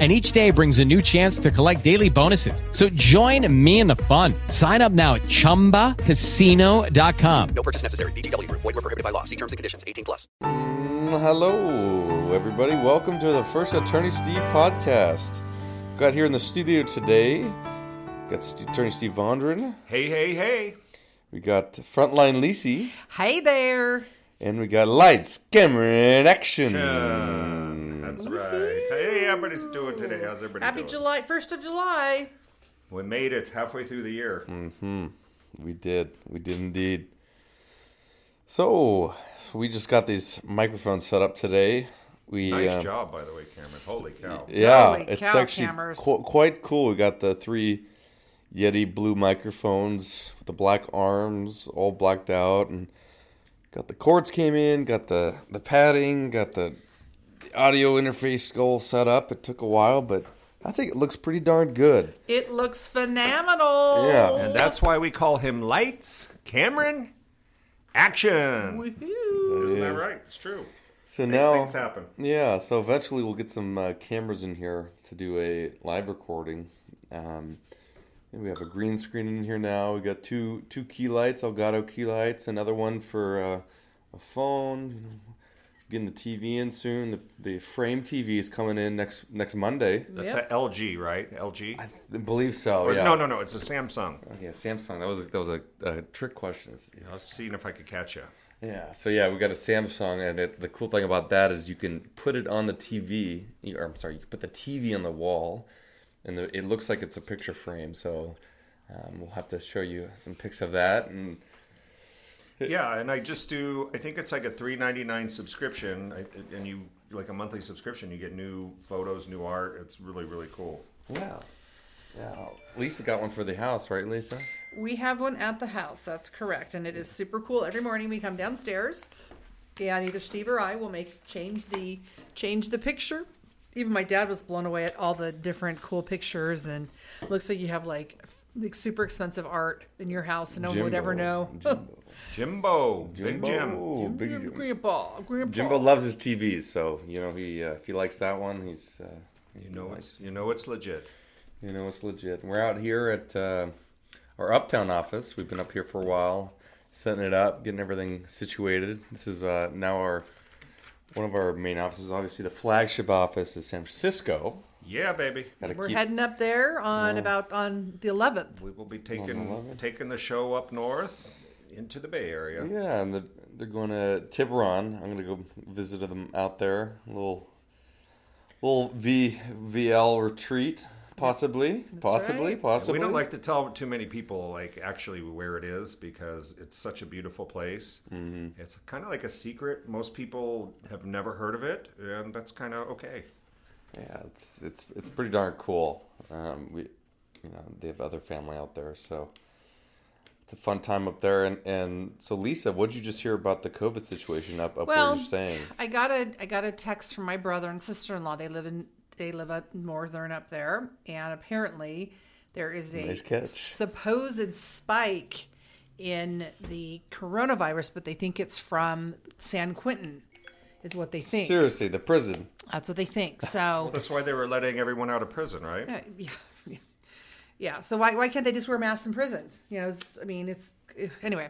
And each day brings a new chance to collect daily bonuses. So join me in the fun. Sign up now at chumbacasino.com. No purchase necessary. VGW Group. Void were prohibited by law. See terms and conditions. 18 plus. Mm, Hello, everybody. Welcome to the first Attorney Steve podcast. Got here in the studio today. Got St- Attorney Steve Vondran. Hey, hey, hey. We got Frontline Lisa. Hey there. And we got Lights, Cameron, and Action. That's right. Hey, everybody's doing today. How's everybody Happy doing? July, 1st of July. We made it halfway through the year. We did. We did indeed. So, so we just got these microphones set up today. We Nice um, job, by the way, Cameron. Holy cow. Yeah, Holy it's cow, actually cameras. qu- quite cool. We got the three Yeti blue microphones with the black arms, all blacked out, and got the cords came in, got the the padding, got the, the audio interface goal set up. It took a while, but I think it looks pretty darn good. It looks phenomenal. Yeah. And that's why we call him Lights, Cameron, Action. Woohoo. Isn't that right? It's true. So Makes now, things happen. yeah. So eventually, we'll get some uh, cameras in here to do a live recording. Um, we have a green screen in here now. We got two two key lights, Elgato key lights. Another one for uh, a phone. You know, getting the TV in soon. The, the frame TV is coming in next next Monday. That's Yep. a LG, right? LG? I believe so. Or- yeah. No, no, no. It's a Samsung. Yeah, Samsung. That was that was a, a trick question. I was seeing if I could catch you. Yeah. So yeah, we got a Samsung, and it, the cool thing about that is you can put it on the TV. Or I'm sorry, you can put the TV on the wall, and the, it looks like it's a picture frame. So um, we'll have to show you some pics of that. And Yeah, and I just do. I think it's like a three ninety nine subscription, I- and you like a monthly subscription. You get new photos, new art. It's really really cool. yeah, yeah. Lisa got one for the house, right, Lisa? We have one at the house. That's correct. And it is super cool. Every morning we come downstairs and either Steve or I will make change the change the picture. Even my dad was blown away at all the different cool pictures and looks like you have like like super expensive art in your house and no one would ever know. Jimbo. Jimbo, Big Jim. Jimbo, Big Jim. Grandpa, grandpa. Jimbo loves his TVs, so you know he uh, if he likes that one, he's uh, You know it's you know it's legit. You know, it's legit. We're out here at uh, our Uptown office. We've been up here for a while, setting it up, getting everything situated. This is uh, now our one of our main offices. Obviously, the flagship office is San Francisco. Yeah, baby. Gotta We're keep- heading up there on about on the 11th. We will be taking taking the show up north into the Bay Area. Yeah, and the, they're going to Tiburon. I'm gonna go visit them out there. A little little V VL retreat, possibly, possibly, right. possibly. We don't like to tell too many people like actually where it is because it's such a beautiful place. Mm-hmm. It's kind of like a secret. Most people have never heard of it, and that's kind of okay. Yeah, it's it's it's pretty darn cool. Um, we, you know, they have other family out there, so it's a fun time up there. And and so, Lisa, what did you just hear about the COVID situation up up where Well, you're staying? I got a I got a text from my brother and sister in law. They live in they live up northern up there, and apparently there is a Nice supposed spike in the coronavirus, but they think it's from San Quentin, is what they think. Seriously, the prison. That's what they think. So That's why they were letting everyone out of prison, right? Uh, yeah, yeah, yeah. So why why can't they just wear masks in prisons? You know, it's, I mean, it's eh, anyway.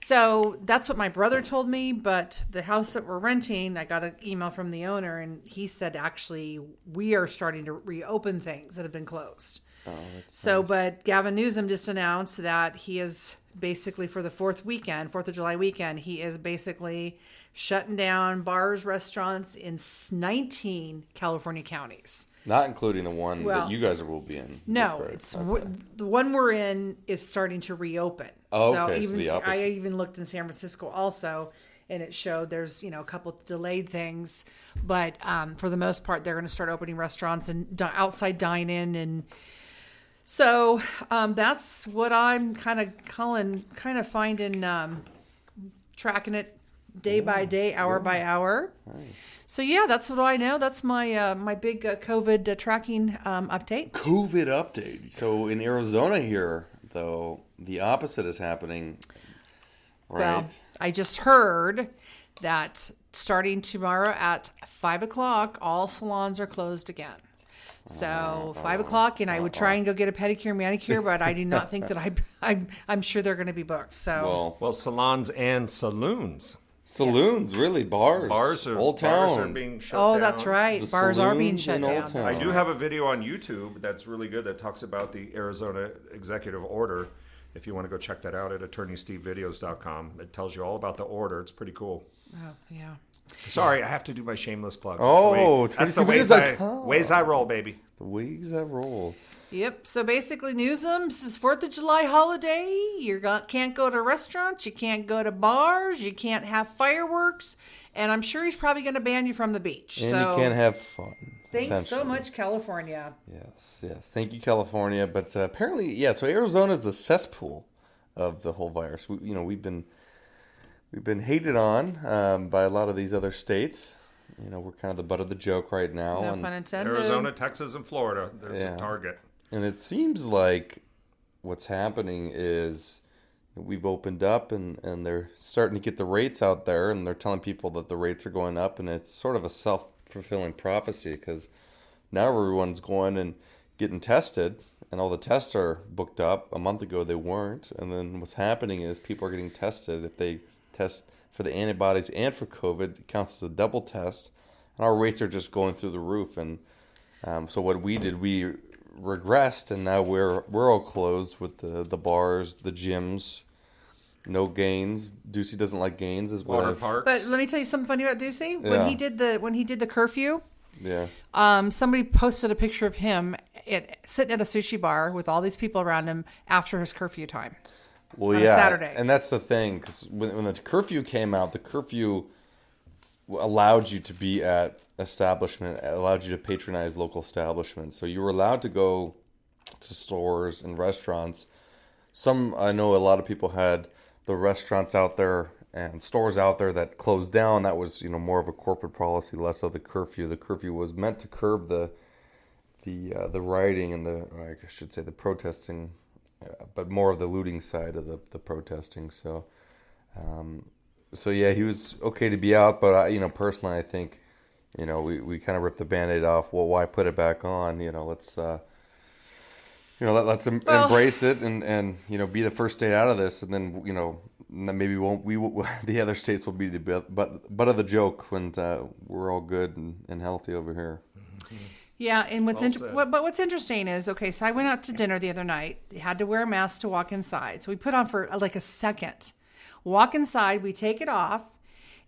So that's what my brother told me. But the house that we're renting, I got an email from the owner, and he said actually we are starting to reopen things that have been closed. Oh, so, but Gavin Newsom just announced that he is basically for the fourth weekend, Fourth of July weekend, he is basically shutting down bars, restaurants in 19 California counties. Not including the one Well, that you guys will be in. No, it's Okay. w- the one we're in is starting to reopen. Oh, so okay, so even the I even looked in San Francisco also, and it showed there's you know a couple of delayed things, but um, for the most part they're going to start opening restaurants and di- outside dine in and. So um, that's what I'm kind of calling, kind of finding, um, tracking it day by day, hour by hour. So yeah, that's what I know. That's my uh, my big uh, COVID uh, tracking um, update. COVID update. So in Arizona here, though, the opposite is happening. Right. Well, I just heard that starting tomorrow at five o'clock, all salons are closed again. So five o'clock, and I would try and go get a pedicure, manicure, but I do not think that I, I'm, I'm sure they're going to be booked. So well, Well, salons and saloons. Saloons, really, bars, Bars are, Old Town. bars are being shut oh, down. that's right, The bars are being saloons shut in Old down. Town. I do have a video on YouTube that's really good that talks about the Arizona executive order. If you want to go check that out at attorneystevevideos.com, it tells you all about the order. It's pretty cool. Oh, yeah. Sorry, I have to do my shameless plugs. Oh, that's the oh, way, that's 20 the ways I, videos.com. ways I roll, baby. The ways I roll. Yep. So basically, Newsom, this is Fourth of July holiday. You can't go to restaurants. You can't go to bars. You can't have fireworks. And I'm sure he's probably going to ban you from the beach. And so you can't have fun. thanks so much, California. Yes, yes. Thank you, California. But uh, apparently, yeah. So Arizona is the cesspool of the whole virus. We, you know, we've been we've been hated on um, by a lot of these other states. You know, we're kind of the butt of the joke right now. No and, pun intended. Arizona, Texas, and Florida. There's Yeah. a target. And it seems like what's happening is we've opened up and, and they're starting to get the rates out there and they're telling people that the rates are going up and it's sort of a self-fulfilling prophecy because now everyone's going and getting tested and all the tests are booked up. A month ago they weren't. And then what's happening is people are getting tested. If they test for the antibodies and for covid it counts as a double test. And our rates are just going through the roof. And um, so what we did we regressed and now we're we're all closed with the the bars the gyms no gains Ducey doesn't like gains is what Water I've- parks. But let me tell you something funny about Ducey. When Yeah. he did the when he did the curfew, yeah um, somebody posted a picture of him at, sitting at a sushi bar with all these people around him after his curfew time. Well, on a yeah, Saturday. and that's the thing because when, when the curfew came out, the curfew allowed you to be at establishment, allowed you to patronize local establishments. So you were allowed to go to stores and restaurants. Some I know a lot of people had the restaurants out there and stores out there that closed down. That was you know more of a corporate policy, less of the curfew. The curfew was meant to curb the the uh, the rioting and the I should say the protesting, uh, but more of the looting side of the, the protesting. So, um, so yeah, he was okay to be out, but I, you know personally, I think you know we, we kind of ripped the band-aid off. Well, why put it back on? You know, let's uh, you know let, let's em- Well- embrace it and and you know be the first state out of this, and then you know maybe won't we will, the other states will be the butt but butt of the joke when uh, we're all good and, and healthy over here. Yeah, and what's Well inter- what, but what's interesting is okay. So I went out to dinner the other night. You had to wear a mask to walk inside. So we put on for uh, like a second. Walk inside. We take it off,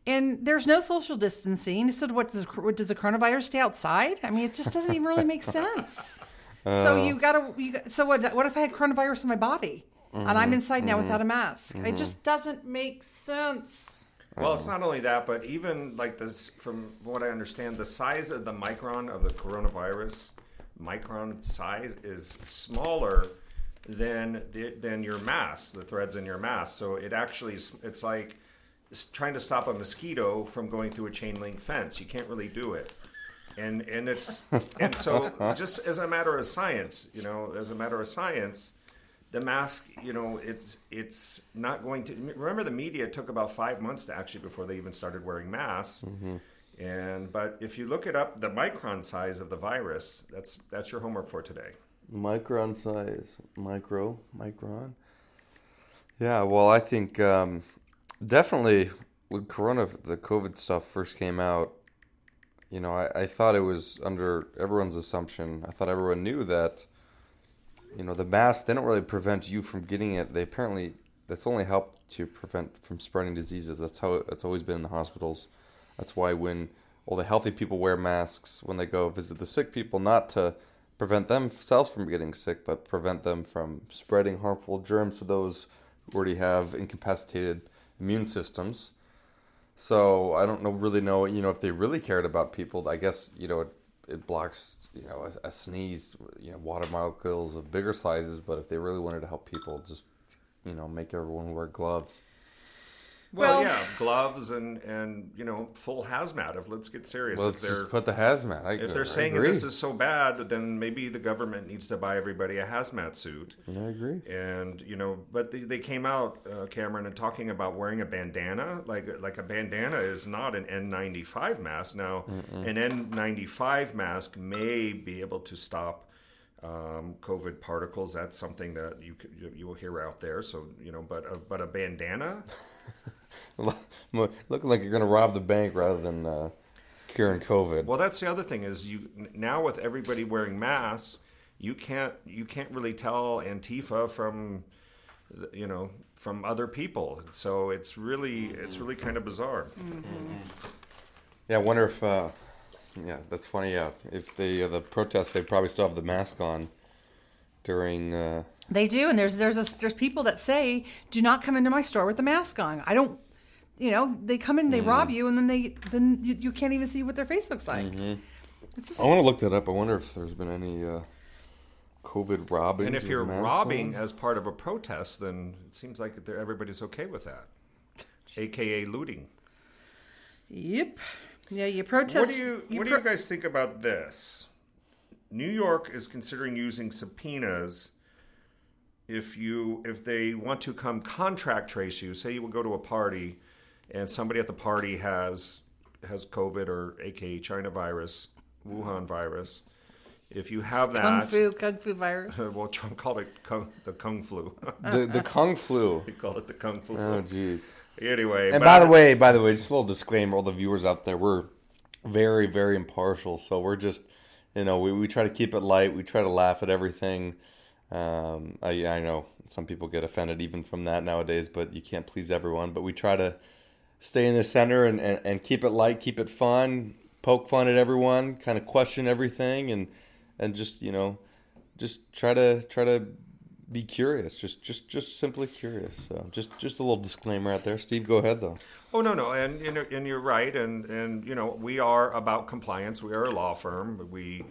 and there's no social distancing. So what does what, does the coronavirus stay outside? I mean, it just doesn't even really make sense. Uh. so you gotta. You, got- so what? What if I had coronavirus in my body and I'm mm-hmm. inside now without a mm-hmm. mask? It mm-hmm. just doesn't make sense. Well, it's not only that, but even like this, from what I understand, the size of the micron of the coronavirus, micron size is smaller than the, than your mass, the threads in your mass. So it actually is, it's like trying to stop a mosquito from going through a chain link fence. You can't really do it. And and it's and so just as a matter of science, you know, as a matter of science, the mask, you know, it's it's not going to. Remember, the media took about five months to actually before they even started wearing masks. Mm-hmm. And but if you look it up, the micron size of the virus, that's that's your homework for today. Micron size, micro, micron. Yeah, well, I think um, definitely when Corona, the COVID stuff first came out, you know, I, I thought it was under everyone's assumption. I thought everyone knew that, you know, the masks they don't really prevent you from getting it. They apparently that's only helped to prevent from spreading diseases. That's how it's always been in the hospitals. That's why when all the healthy people wear masks when they go visit the sick people, not to prevent themselves from getting sick, but prevent them from spreading harmful germs to those who already have incapacitated immune systems. So I don't know really know you know if they really cared about people. I guess you know it, it blocks you know a, a sneeze, you know water molecules of bigger sizes. But if they really wanted to help people, just you know make everyone wear gloves. Well, Well- yeah, gloves and and you know full hazmat. If let's get serious, Well, if let's they're just put the hazmat. I, if they're saying agree. this is so bad, then maybe the government needs to buy everybody a hazmat suit. I agree. And you know, but they, they came out, uh, Cameron, and talking about wearing a bandana. Like like a bandana is not an N95 mask. Now, an N95 mask may be able to stop um, COVID particles. That's something that you, you, you will hear out there. So you know, but a, but a bandana. Looking like you're going to rob the bank rather than uh, curing COVID. Well, that's the other thing is you now with everybody wearing masks, you can't you can't really tell Antifa from you know from other people. So it's really it's really kind of bizarre. Yeah, I wonder if. Uh, yeah, that's funny. Yeah, if they uh, the protest, they probably still have the mask on during. Uh, They do, and there's there's a, there's people that say, "Do not come into my store with the mask on." I don't, you know, they come in, they Mm. rob you, and then they then you, you can't even see what their face looks like. Mm-hmm. It's just I want to look that up. I wonder if there's been any uh, COVID robbing. And if you're robbing as part of a protest, then it seems like everybody's okay with that, aka looting. yep, yeah. You protest. What do you you What do you guys think about this? New York is considering using subpoenas if you if they want to come contract trace you. Say you will go to a party, and somebody at the party has has COVID or AKA China virus, Wuhan virus. If you have that, kung fu kung fu virus? well, Trump called it kung, the kung flu. the the kung flu. he called it the kung flu. Oh, jeez. Anyway, And by the way, by the way, just a little disclaimer: all the viewers out there, we're very, very impartial. So we're just, you know, we, we try to keep it light. We try to laugh at everything. Um, I, I know some people get offended even from that nowadays, but you can't please everyone. But we try to stay in the center and, and, and keep it light, keep it fun, poke fun at everyone, kind of question everything, and and just you know, just try to try to be curious, just just just simply curious. So just just a little disclaimer out there. Steve, go ahead though. Oh no, no, and and, you're right, and and you know we are about compliance. We are a law firm. We,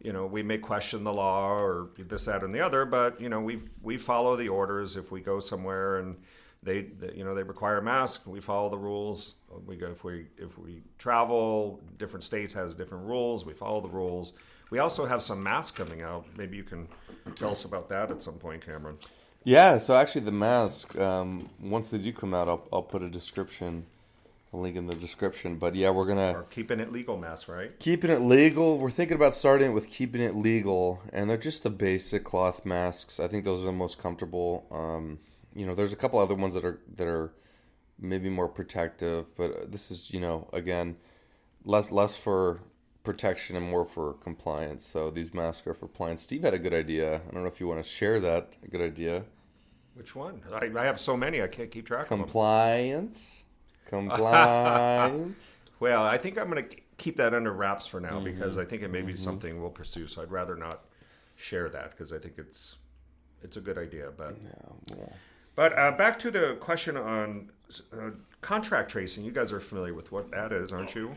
you know, we may question the law or this, that, and the other, but you know we we follow the orders. If we go somewhere and they, they you know they require a mask, we follow the rules. We go if we if we travel, different states has different rules. We follow the rules. We also have some masks coming out. Maybe you can tell us about that at some point, Cameron. Yeah, so actually the mask, um, once they do come out, I'll, I'll put a description, a link in the description. But yeah, we're gonna Or keeping it legal masks, right? keeping it legal. We're thinking about starting with keeping it legal, and they're just the basic cloth masks. I think those are the most comfortable. Um, you know, there's a couple other ones that are that are maybe more protective, but this is you know again less less for protection and more for compliance. So these masks are for compliance. Steve had a good idea. I don't know if you want to share that. A good idea. Which one? I, I have so many, I can't keep track of them. Compliance. Compliance. Well, I think I'm going to keep that under wraps for now mm-hmm. because I think it may be mm-hmm. something we'll pursue. So I'd rather not share that because I think it's it's a good idea. But but uh, back to the question on uh, contract tracing. You guys are familiar with what that is, aren't you?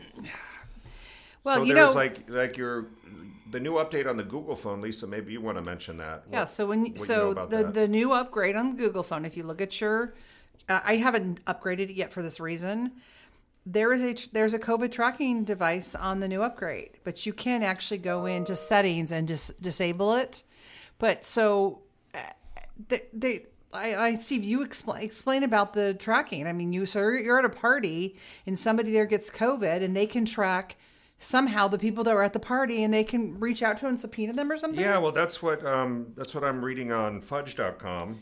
Well, so you there's know, like like your the new update on the Google phone, Lisa. Maybe you want to mention that. yeah. What- So when what you know so the that? the new upgrade on the Google phone, if you look at your, uh, I haven't upgraded it yet for this reason. There is a there's a COVID tracking device on the new upgrade, but you can actually go into settings and dis- disable it. But so, uh, they, they I, I Steve, you explain explain about the tracking. I mean, you so you're- at a party and somebody there gets COVID, and they can track somehow the people that were at the party, and they can reach out to and subpoena them or something. Yeah, well, that's what um, that's what I'm reading on Fudge.com.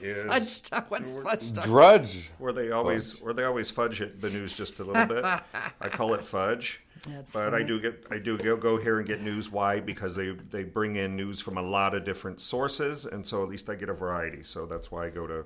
Is Fudge talk. What's fudge talk? Drudge. where they always where they always fudge it, the news just a little bit. I call it fudge. That's but I do get I do go, go here and get news. Why? Because they they bring in news from a lot of different sources, and so at least I get a variety. So that's why I go to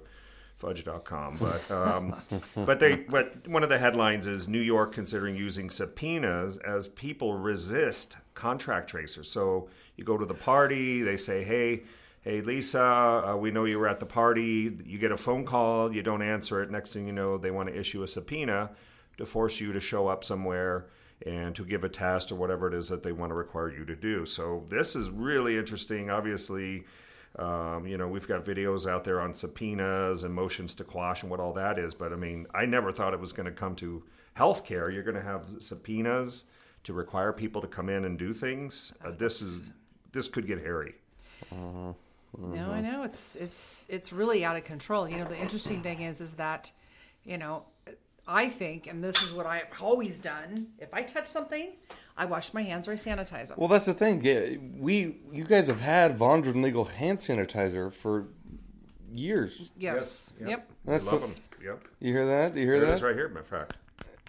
fudge.com. But um, but they but one of the headlines is New York considering using subpoenas as people resist contract tracers. So you go to the party, they say, hey. Hey Lisa, uh, we know you were at the party. You get a phone call, you don't answer it. Next thing you know, they want to issue a subpoena to force you to show up somewhere and to give a test or whatever it is that they want to require you to do. So this is really interesting. Obviously, Um, you know, we've got videos out there on subpoenas and motions to quash and what all that is. But I mean, I never thought it was going to come to healthcare. You're going to have subpoenas to require people to come in and do things. Uh, this is this could get hairy. No, I know it's it's it's really out of control. You know, the interesting thing is is that, you know, I think, and this is what I've always done. If I touch something, I wash my hands or I sanitize them. Well, that's the thing. We you guys have had Vondran legal hand sanitizer for years. yes. Yep. We That's love the- them. Yep. You hear that? You hear There it that? is right here, my fact.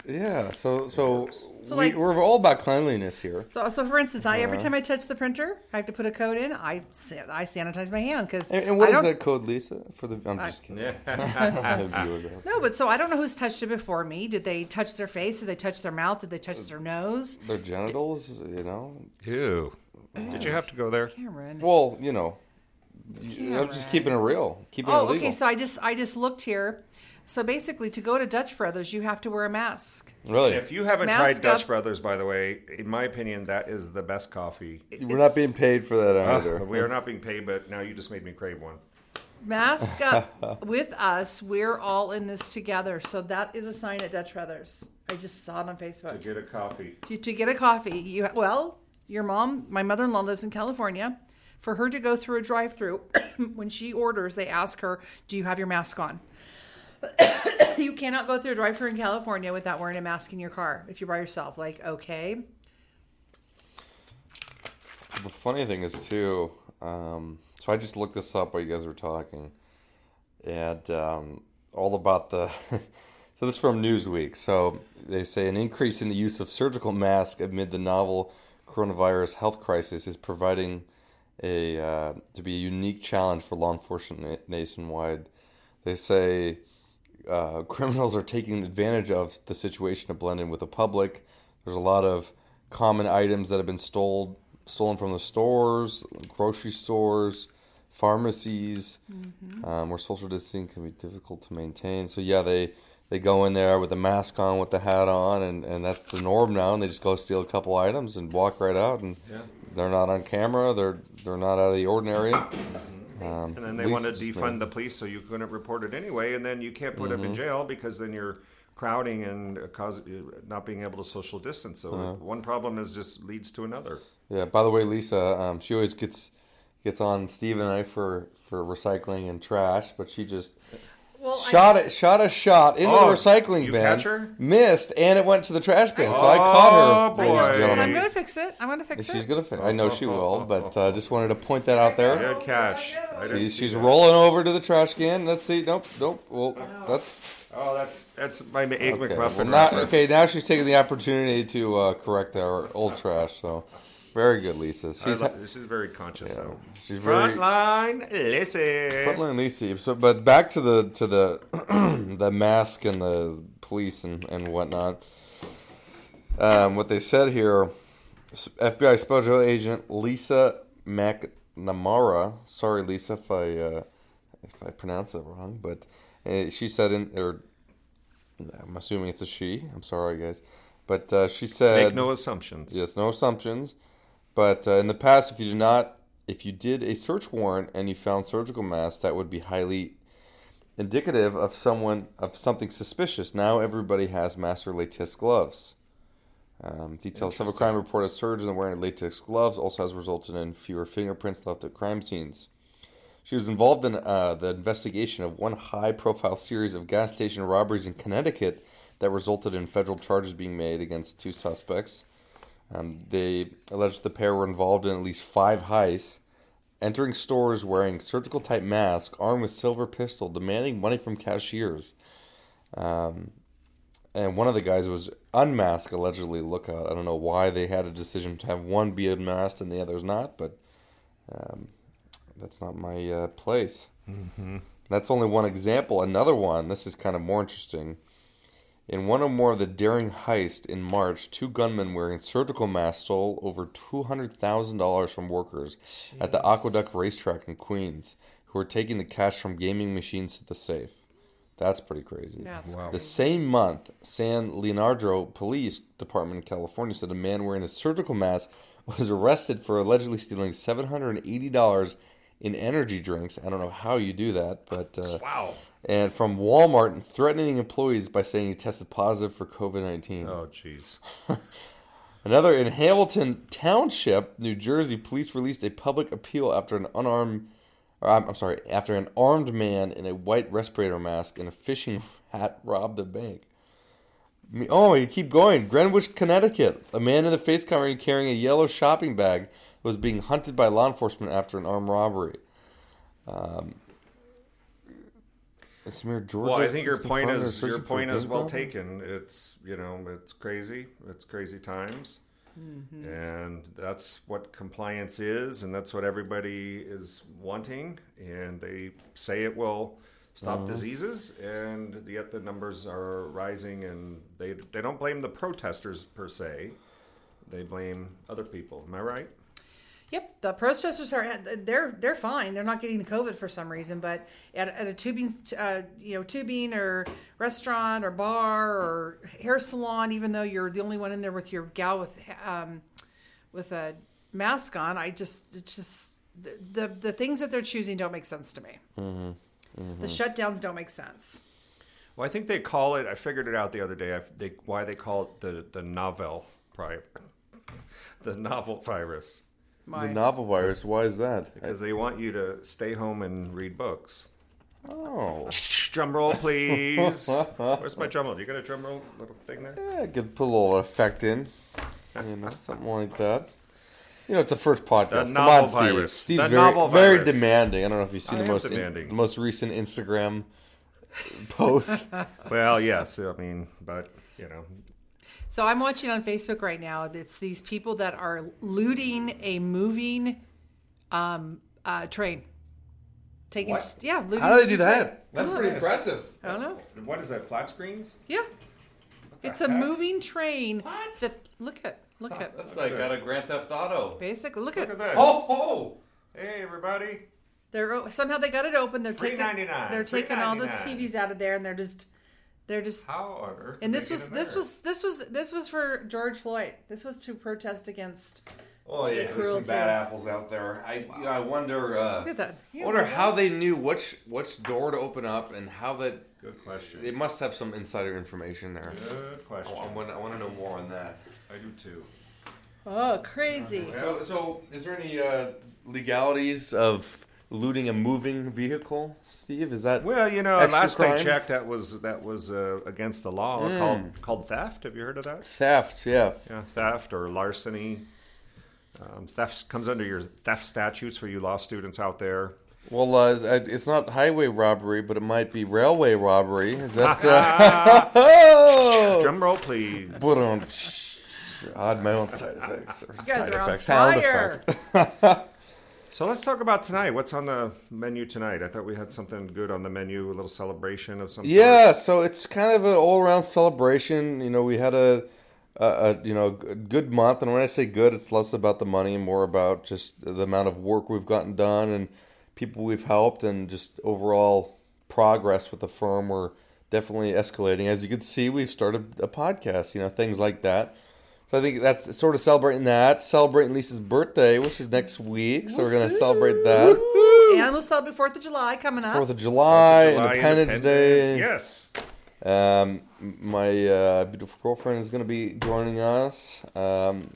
Yeah. So so, So, we, like- we're all about cleanliness here. So, so for instance, I every time I touch the printer, I have to put a code in. I san- I sanitize my hand because And, and what I is that code, Lisa? For the I'm just kidding. The viewers out. No, but so I don't know who's touched it before me. Did they touch their face? Did they touch their mouth? Did they touch their nose? Their genitals, you know. Ew. Did you have to go there? Cameron. Well, you know, I'm just keeping it real, keeping it Oh, legal. okay. So I just I just looked here. So basically, to go to Dutch Brothers, you have to wear a mask. really, If you haven't Mask tried Dutch up. Brothers, by the way, in my opinion, that is the best coffee. we're not being paid for that Uh, either. we are not being paid, but now you just made me crave one. Mask up with us. We're all in this together. So that is a sign at Dutch Brothers. I just saw it on Facebook. To get a coffee. to, to get a coffee, you well, your mom, my mother-in-law lives in California. For her to go through a drive-through, when she orders, they ask her, "Do you have your mask on?" you cannot go through a drive-through in California without wearing a mask in your car if you're by yourself. Like, okay, The funny thing is too. Um, so I just looked this up while you guys were talking, and um, all about the. so this is from Newsweek. So they say an increase in the use of surgical masks amid the novel coronavirus health crisis is providing a uh, to be a unique challenge for law enforcement nationwide. They say uh, criminals are taking advantage of the situation to blend in with the public. There's a lot of common items that have been stolen stolen from the stores, grocery stores, pharmacies, um, where social distancing can be difficult to maintain. So yeah, they they go in there with the mask on, with the hat on, and, and that's the norm now. And they just go steal a couple items and walk right out, and they're not on camera. They're they're not out of the ordinary. Um, And then they want to defund the police, so you couldn't report it anyway, and then you can't put them in jail because then you're crowding and uh, cause uh, not being able to social distance. So one problem is just leads to another. Yeah. By the way, Lisa, um, she always gets gets on Steve and I for for recycling and trash, but she just well, shot it, shot a shot into Oh, the recycling you bin, catch her? missed, and it went to the trash bin. So I caught her, Oh, ladies and boy. I, gentlemen. I'm gonna fix it. I'm gonna fix She's it. gonna. Fi- I know she will, but uh, just wanted to point that out there. Good catch. I She's, she's that. rolling over to the trash can. Let's see. Nope, nope. Well, that's Oh, that's that's my egg okay. McMuffin. Well, now, okay, now she's taking the opportunity to uh, correct our old trash. So, very good, Lisa. She's lo- this is very conscious, though. she's very Frontline, listen. Frontline Lisa. So, but back to the to the the mask and the police and, and whatnot. Um, what they said here, FBI Special Agent Lisa McNamara. Sorry, Lisa, if I uh, if I pronounce it wrong, but uh, she said in or I'm assuming it's a she. I'm sorry, guys, but uh, she said Make no assumptions. Yes, no assumptions. But uh, in the past, if you did not, if you did a search warrant and you found surgical masks, that would be highly indicative of someone of something suspicious. Now everybody has master latex gloves. Um, details of a crime report of surgeon wearing latex gloves also has resulted in fewer fingerprints left at crime scenes. She was involved in uh, the investigation of one high-profile series of gas station robberies in Connecticut that resulted in federal charges being made against two suspects. Um, they alleged the pair were involved in at least five heists, entering stores wearing surgical type masks, armed with silver pistol, demanding money from cashiers. Um, and one of the guys was unmasked, allegedly. Look out! I don't know why they had a decision to have one be unmasked and the others not, but um, that's not my uh, place. Mm-hmm. That's only one example. Another one. This is kind of more interesting. In one or more of the daring heist in March, two gunmen wearing surgical masks stole over $200,000 from workers at the Aqueduct racetrack in Queens who were taking the cash from gaming machines to the safe. That's pretty crazy. That's The crazy. same month, San Leandro Police Department in California said a man wearing a surgical mask was arrested for allegedly stealing $780 in energy drinks. I don't know how you do that, but uh, Wow. and from Walmart threatening employees by saying he tested positive for COVID nineteen. Oh, jeez. Another in Hamilton Township, New Jersey, police released a public appeal after an unarmed, or, I'm, I'm sorry, after an armed man in a white respirator mask and a fishing hat robbed a bank. Oh, you keep going. Greenwich, Connecticut. A man in the face covering carrying a yellow shopping bag was being hunted by law enforcement after an armed robbery. Um, it's mere Georgia. Well, I think your point is your point is well problem. taken. It's you know it's crazy. It's crazy times, Mm-hmm. and that's what compliance is, and that's what everybody is wanting. And they say it will stop Uh-huh. diseases, and yet the numbers are rising. And they they don't blame the protesters per se. They blame other people. Am I right? Yep, the protesters are they're they're fine. They're not getting the COVID for some reason, but at, at a tubing, uh, you know, tubing or restaurant or bar or hair salon, even though you're the only one in there with your gal with um, with a mask on, I just it's just the, the the things that they're choosing don't make sense to me. The shutdowns don't make sense. Well, I think they call it. I figured it out the other day. I, they, why they call it the the novel pri the novel virus. The novel virus. Why is that? Because they want you to stay home and read books. Oh. Drum roll, please. Where's my drum roll? You got a drum roll little thing there? Yeah, I could put a little effect in. You know, something like that. You know, it's the first podcast. Come novel on, Steve. virus. Steve's The very, novel very demanding. I don't know if you've seen I the most demanding. the most recent Instagram post. Well, yes. I mean, but you know, So I'm watching on Facebook right now. It's these people that are looting a moving um, uh, train. Taking What? yeah, looting How do they do the train. that? That's pretty impressive. I don't know. what is that? Flat screens? Yeah, it's a heck? moving train. That look at look at That's like out of Grand Theft Auto. basically look, Look at, at this. Oh, oh! Hey, everybody. they're somehow they got it open. They're taking they're taking all those TVs out of there and they're just they're just How on earth? and this was this was this was this was for George Floyd. This was to protest against. Oh yeah, The there's some bad apples out there. I I wonder. Uh, Look at that. I wonder how they knew which which door to open up and how that. Good question. They must have some insider information there. Good question. I want, I want to know more on that. I do too. Oh, crazy. So, so is there any uh, legalities of looting a moving vehicle, Steve? Is that Well, you know, Extra last crime? I checked, that was that was uh, against the law Hmm. called called theft. Have you heard of that? theft? Yeah. Yeah, theft or larceny. Um, theft comes under your theft statutes for you law students out there. Well, uh, it's not highway robbery, but it might be railway robbery. Is that? Uh, oh! Drum roll, please. Put on. Odd my own side effects. Or guys side are on effects. Sound effects. So let's talk about tonight. What's on the menu tonight? I thought we had something good on the menu, a little celebration of some Yeah, sort. so it's kind of an all-around celebration. You know, we had a, a, a you know good month, and when I say good, it's less about the money and more about just the amount of work we've gotten done and people we've helped, and just overall progress with the firm. We're definitely escalating. As you can see, we've started a podcast. You know, things like that. So I think that's sort of celebrating that, celebrating Lisa's birthday, which is next week. So we're gonna celebrate that. And we'll celebrate Fourth of July coming up. Fourth of July, July, Independence, Day. Yes. Um, my uh, beautiful girlfriend is going to be joining us. Um,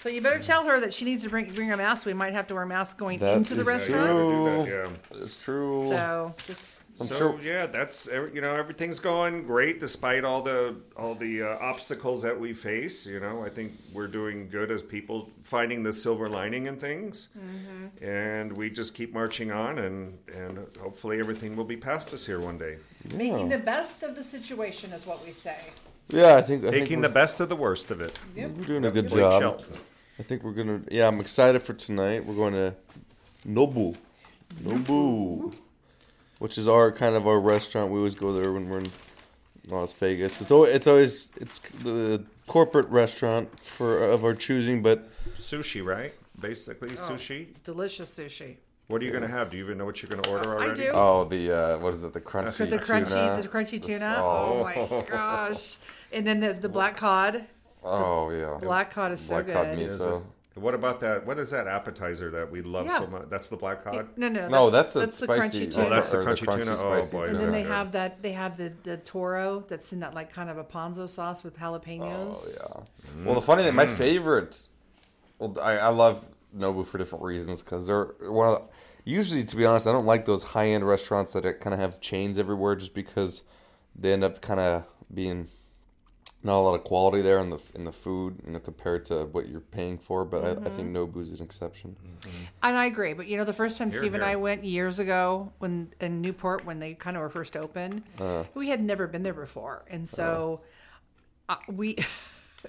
So you better tell her that she needs to bring bring a mask. We might have to wear masks going That into the is restaurant. true. Do that, yeah. it's true. So just I'm so sure. yeah, that's you know everything's going great despite all the all the uh, obstacles that we face. You know, I think we're doing good as people finding the silver lining in things, Mm-hmm. and we just keep marching on, and and hopefully everything will be past us here one day. making the best of the situation is what we say. Yeah, I think, I think Taking we're, the best of the worst of it. we're doing a good Blake job. Shelton. I think we're gonna. Yeah, I'm excited for tonight. We're going to Nobu, Nobu, which is our kind of our restaurant. We always go there when we're in Las Vegas. It's always, it's always it's the corporate restaurant for of our choosing, but Sushi, right? Basically, Oh. sushi. Delicious sushi. What are you going to have? Do you even know what you're going to order already? I already? do. oh, the uh, what is it? The crunchy, For the crunchy, tuna. the crunchy tuna. oh. Oh my gosh! And then the, the black cod. Oh yeah, Black cod is so Black cod good. miso. Is it? What about that? What is that appetizer that we love Yeah. so much? That's the black cod. No, no, No, that's, that's the the spicy- crunchy oh, tuna. that's the or the crunchy, crunchy tuna. Oh spicy boy, and then they have that. They have the, the toro that's in that like kind of a ponzu sauce with jalapenos. Oh yeah. Well, the funny thing, my Mm. favorite. Well, I, I love Nobu for different reasons because they're one of. The, usually, to be honest, I don't like those high end restaurants that kind of have chains everywhere, just because they end up kind of being not a lot of quality there in the in the food, you know, compared to what you're paying for. But I, I think Mm-hmm. Nobu's an exception. And I agree, but you know, the first time Here, Steve and. I went years ago when in Newport when they kind of were first open, Uh. we had never been there before, and so uh, we.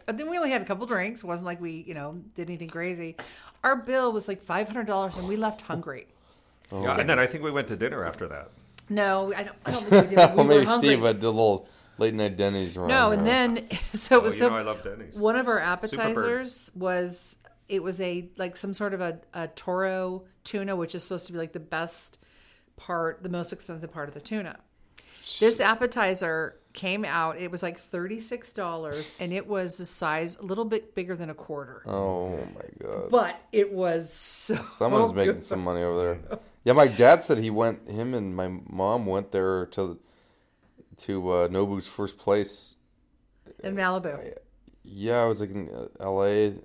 And then we only had a couple drinks. It wasn't like we, you know, did anything crazy. Our bill was like five hundred dollars, and we left hungry. Yeah, and then I think we went to dinner after that. No, I don't. I don't think we did. We well, maybe hungry. Steve had the little late night Denny's run. No, and then so it Oh, was you so know I love Denny's. one of our appetizers was it was a like some sort of a, a toro tuna, which is supposed to be like the best part, the most expensive part of the tuna. This appetizer came out. It was like thirty six dollars, and it was the size a little bit bigger than a quarter. Oh my god. But it was so Someone's making some money over there. Yeah, my dad said he went. Him and my mom went there to to uh, Nobu's first place. in Malibu. Yeah, it was like in uh, L.A.,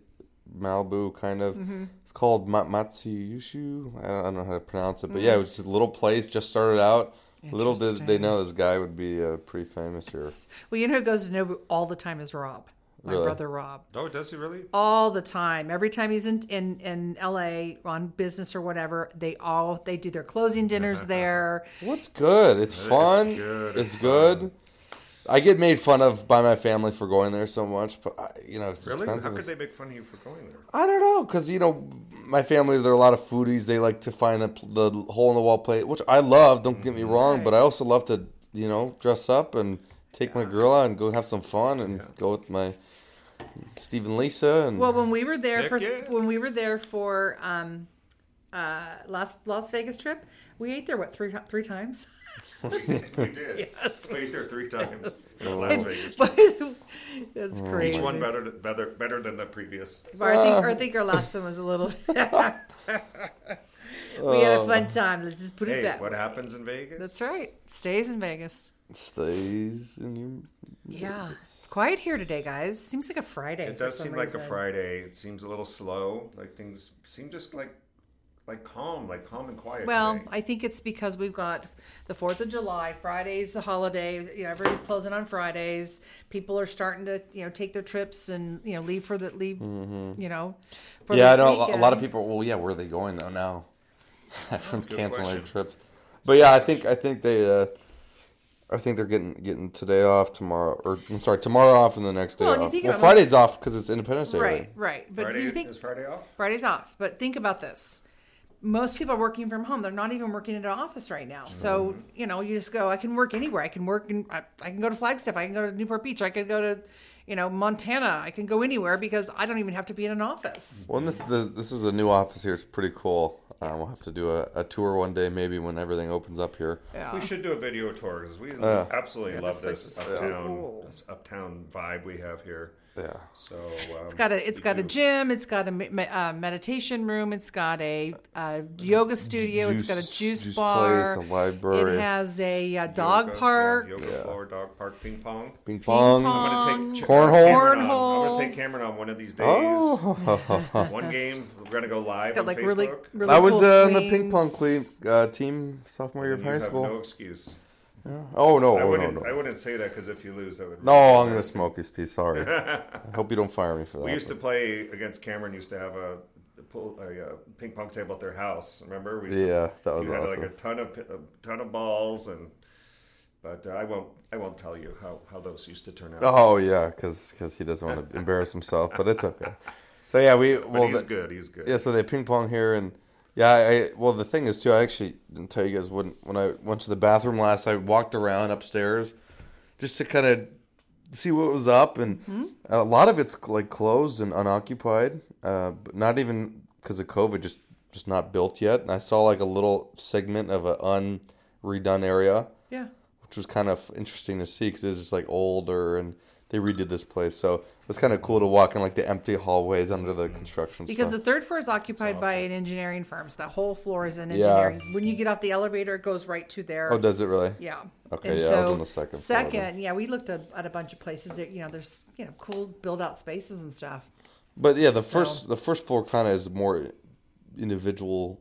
Malibu, kind of. Mm-hmm. It's called Ma- Matsuhisa. I don't, I don't know how to pronounce it, but yeah, it was just a little place. Just started out. Little did they know this guy would be uh, pretty famous here. Well, you know who goes to Nobu all the time is Rob, my Really? brother Rob. Oh, does he really? all the time. Every time he's in in in LA on business or whatever, they all they do their closing dinners there. What's good? It's fun. good, It's, it's good. I get made fun of by my family for going there so much, but I, you know, it's Really? expensive. How could they make fun of you for going there? I don't know, because you know, my family there are a lot of foodies. They like to find the, the hole in the wall plate, which I love. Don't get me mm-hmm. wrong, but I also love to you know dress up and take my girl out and go have some fun and go with my Steve and Lisa and Well, when we were there Heck for yeah. when we were there for um uh Las Las Vegas trip, we ate there what three three times. We did. Yes, we ate there three times in Oh. Las Vegas. But trip. That's crazy. Each one better, better, better than the previous. Or I think, or I think our last one was a little. we had a fun time. Let's just put it Hey, that what way. happens in Vegas? That's right. Stays in Vegas. Stays in your. Yeah, it's quiet here today, guys. Seems like a Friday. It does some seem like a. Friday. It seems a little slow. Like things seem just like, like calm, like calm and quiet. Well, today. I think it's because we've got the Fourth of July. Friday's the holiday. You know, everybody's closing on Fridays. People are starting to, you know, take their trips and you know leave for the leave. You know, for Mm-hmm. Yeah, I know a a lot of people. Well, yeah, where are they going though now? Everyone's good canceling their trips. But yeah, I think I think they. Uh, I think they're getting getting today off tomorrow, or I'm sorry, tomorrow off and the next day Well, and you off. think Well, about Friday's off because it's Independence Day. Right, right. But Friday do you think is Friday off? Friday's off? But think about this. Most people are working from home. They're not even working in an office right now. So Mm-hmm. you know, you just go. I can work anywhere. I can work in. I, I can go to Flagstaff. I can go to Newport Beach. I can go to, you know, Montana. I can go anywhere because I don't even have to be in an office. Well, this the, this is a new office here. It's pretty cool. Uh, we'll have to do a, a tour one day, maybe when everything opens up here. Yeah. We should do a video tour because we Uh, absolutely Yeah, love this this, place is so cool. this uptown vibe we have here. Yeah. So um, It's got a it's got a gym. It's got a me- me- uh, meditation room. It's got a, uh yoga studio. it's got a Juice- juice, juice bar. place, a library. It has a uh, dog yoga, park. yeah, yoga floor, dog park, ping pong. Ping pong. pong. I'm gonna take Ch- Cornhole? Cameron on. I'm gonna take Cameron on one of these days. Oh, One game, we're gonna go live It's got on like Facebook. really really I was cool uh, in the ping pong cle- uh, team sophomore year of and high have school. no excuse. Oh no! I Oh wouldn't. No! I wouldn't say that because if you lose, I would. No, really I'm gonna smoke you, Steve. Sorry. I hope you don't fire me for that. We used to play against Cameron. Used to have a, a, a, uh ping pong table at their house. Remember? We used to- Yeah, that was we had like a ton of a ton of balls and. But uh, I won't. I won't tell you how, how those used to turn out. Oh yeah, because he doesn't want to embarrass himself, but it's okay. So yeah, we but well he's the- good. He's good. yeah. So they ping pong here, and yeah, I, well the thing is too. I actually didn't tell you guys when when I went to the bathroom last. I walked around upstairs just to kind of see what was up, and a lot of it's like closed and unoccupied, uh, but not even because of COVID, just just not built yet. And I saw like a little segment of an unredone area Yeah. which was kind of interesting to see because it was just like older and they redid this place. So it was kind of cool to walk in like the empty hallways under the construction. Because stuff. the third floor is occupied by an engineering firm. So that whole floor is in Yeah. engineering. When you get off the elevator, it goes right to there. oh, does it really? Yeah. Okay, yeah, I was on the second floor. Second, yeah, we looked at, at a bunch of places that you know there's you know cool build out spaces and stuff. But yeah, the So- first the first floor kind of is more individual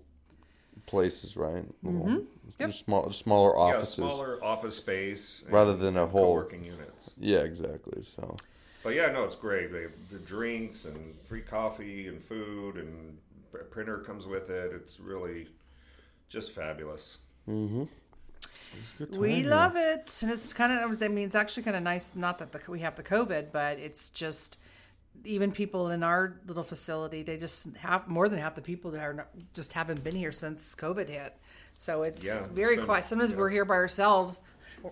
places, right? Mm-hmm. Yep. Small, smaller offices. Yeah, offices. smaller office space Rather than a whole- co-working units. Yeah, exactly. So But yeah, no, it's great. They have the drinks and free coffee and food and a printer comes with it. It's really just fabulous. Mm-hmm. We love it, and it's kind of. I mean, it's actually kind of nice. Not that the, we have the COVID, but it's just even people in our little facility. They just have more than half the people that are not, just haven't been here since COVID hit. So it's Yeah, it's very been- quiet. Sometimes yeah. we're here by ourselves.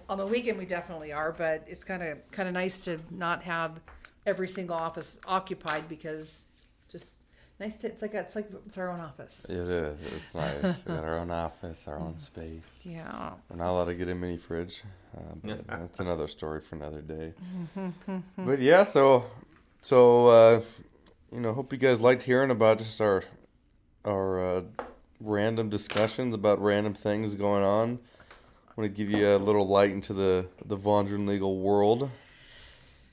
On the weekend, we definitely are, but it's kind of kind of nice to not have every single office occupied because just nice to. It's like a, it's like it's our own office. it is. It's nice. we got our own office, our own space. Yeah. We're not allowed to get a mini fridge, uh, but that's another story for another day. but yeah, so so uh, you know, hope you guys liked hearing about just our our uh, random discussions about random things going on. I want to give you a little light into the the Vondran legal world.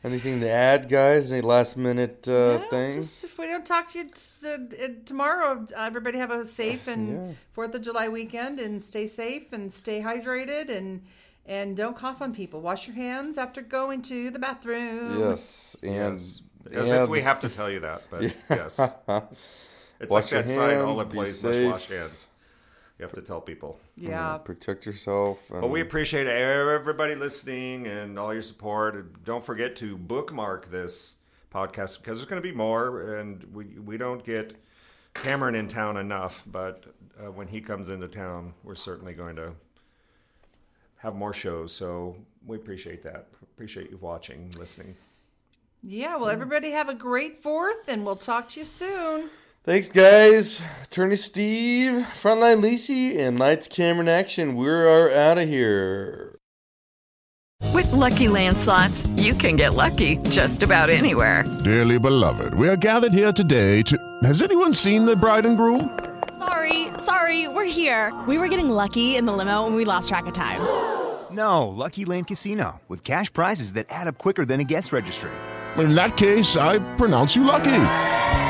Anything to add, guys? Any last minute uh, Yeah, things? Just if we don't talk to you t- uh, tomorrow, uh, everybody have a safe and Fourth of July weekend, and stay safe and stay hydrated, and and don't cough on people. Wash your hands after going to the bathroom. Yes, and Yes. As and- if we have to tell you that, but yes. It's Wash like your that sign, all hands, the be place must wash hands. You have to tell people. Yeah. protect yourself. And But we appreciate everybody listening and all your support. Don't forget to bookmark this podcast because there's going to be more, and we we don't get Cameron in town enough. But uh, when he comes into town, we're certainly going to have more shows. So we appreciate that. Appreciate you watching, listening. Yeah. Well, everybody have a great Fourth, and we'll talk to you soon. Thanks, guys. Attorney Steve, Frontline Lacey, and Lights Cameron and Action. We are out of here. With Lucky Land slots, you can get lucky just about anywhere. Dearly beloved, we are gathered here today to. Has anyone seen the bride and groom? Sorry, sorry, we're here. We were getting lucky in the limo and we lost track of time. No, Lucky Land Casino, with cash prizes that add up quicker than a guest registry. In that case, I pronounce you lucky.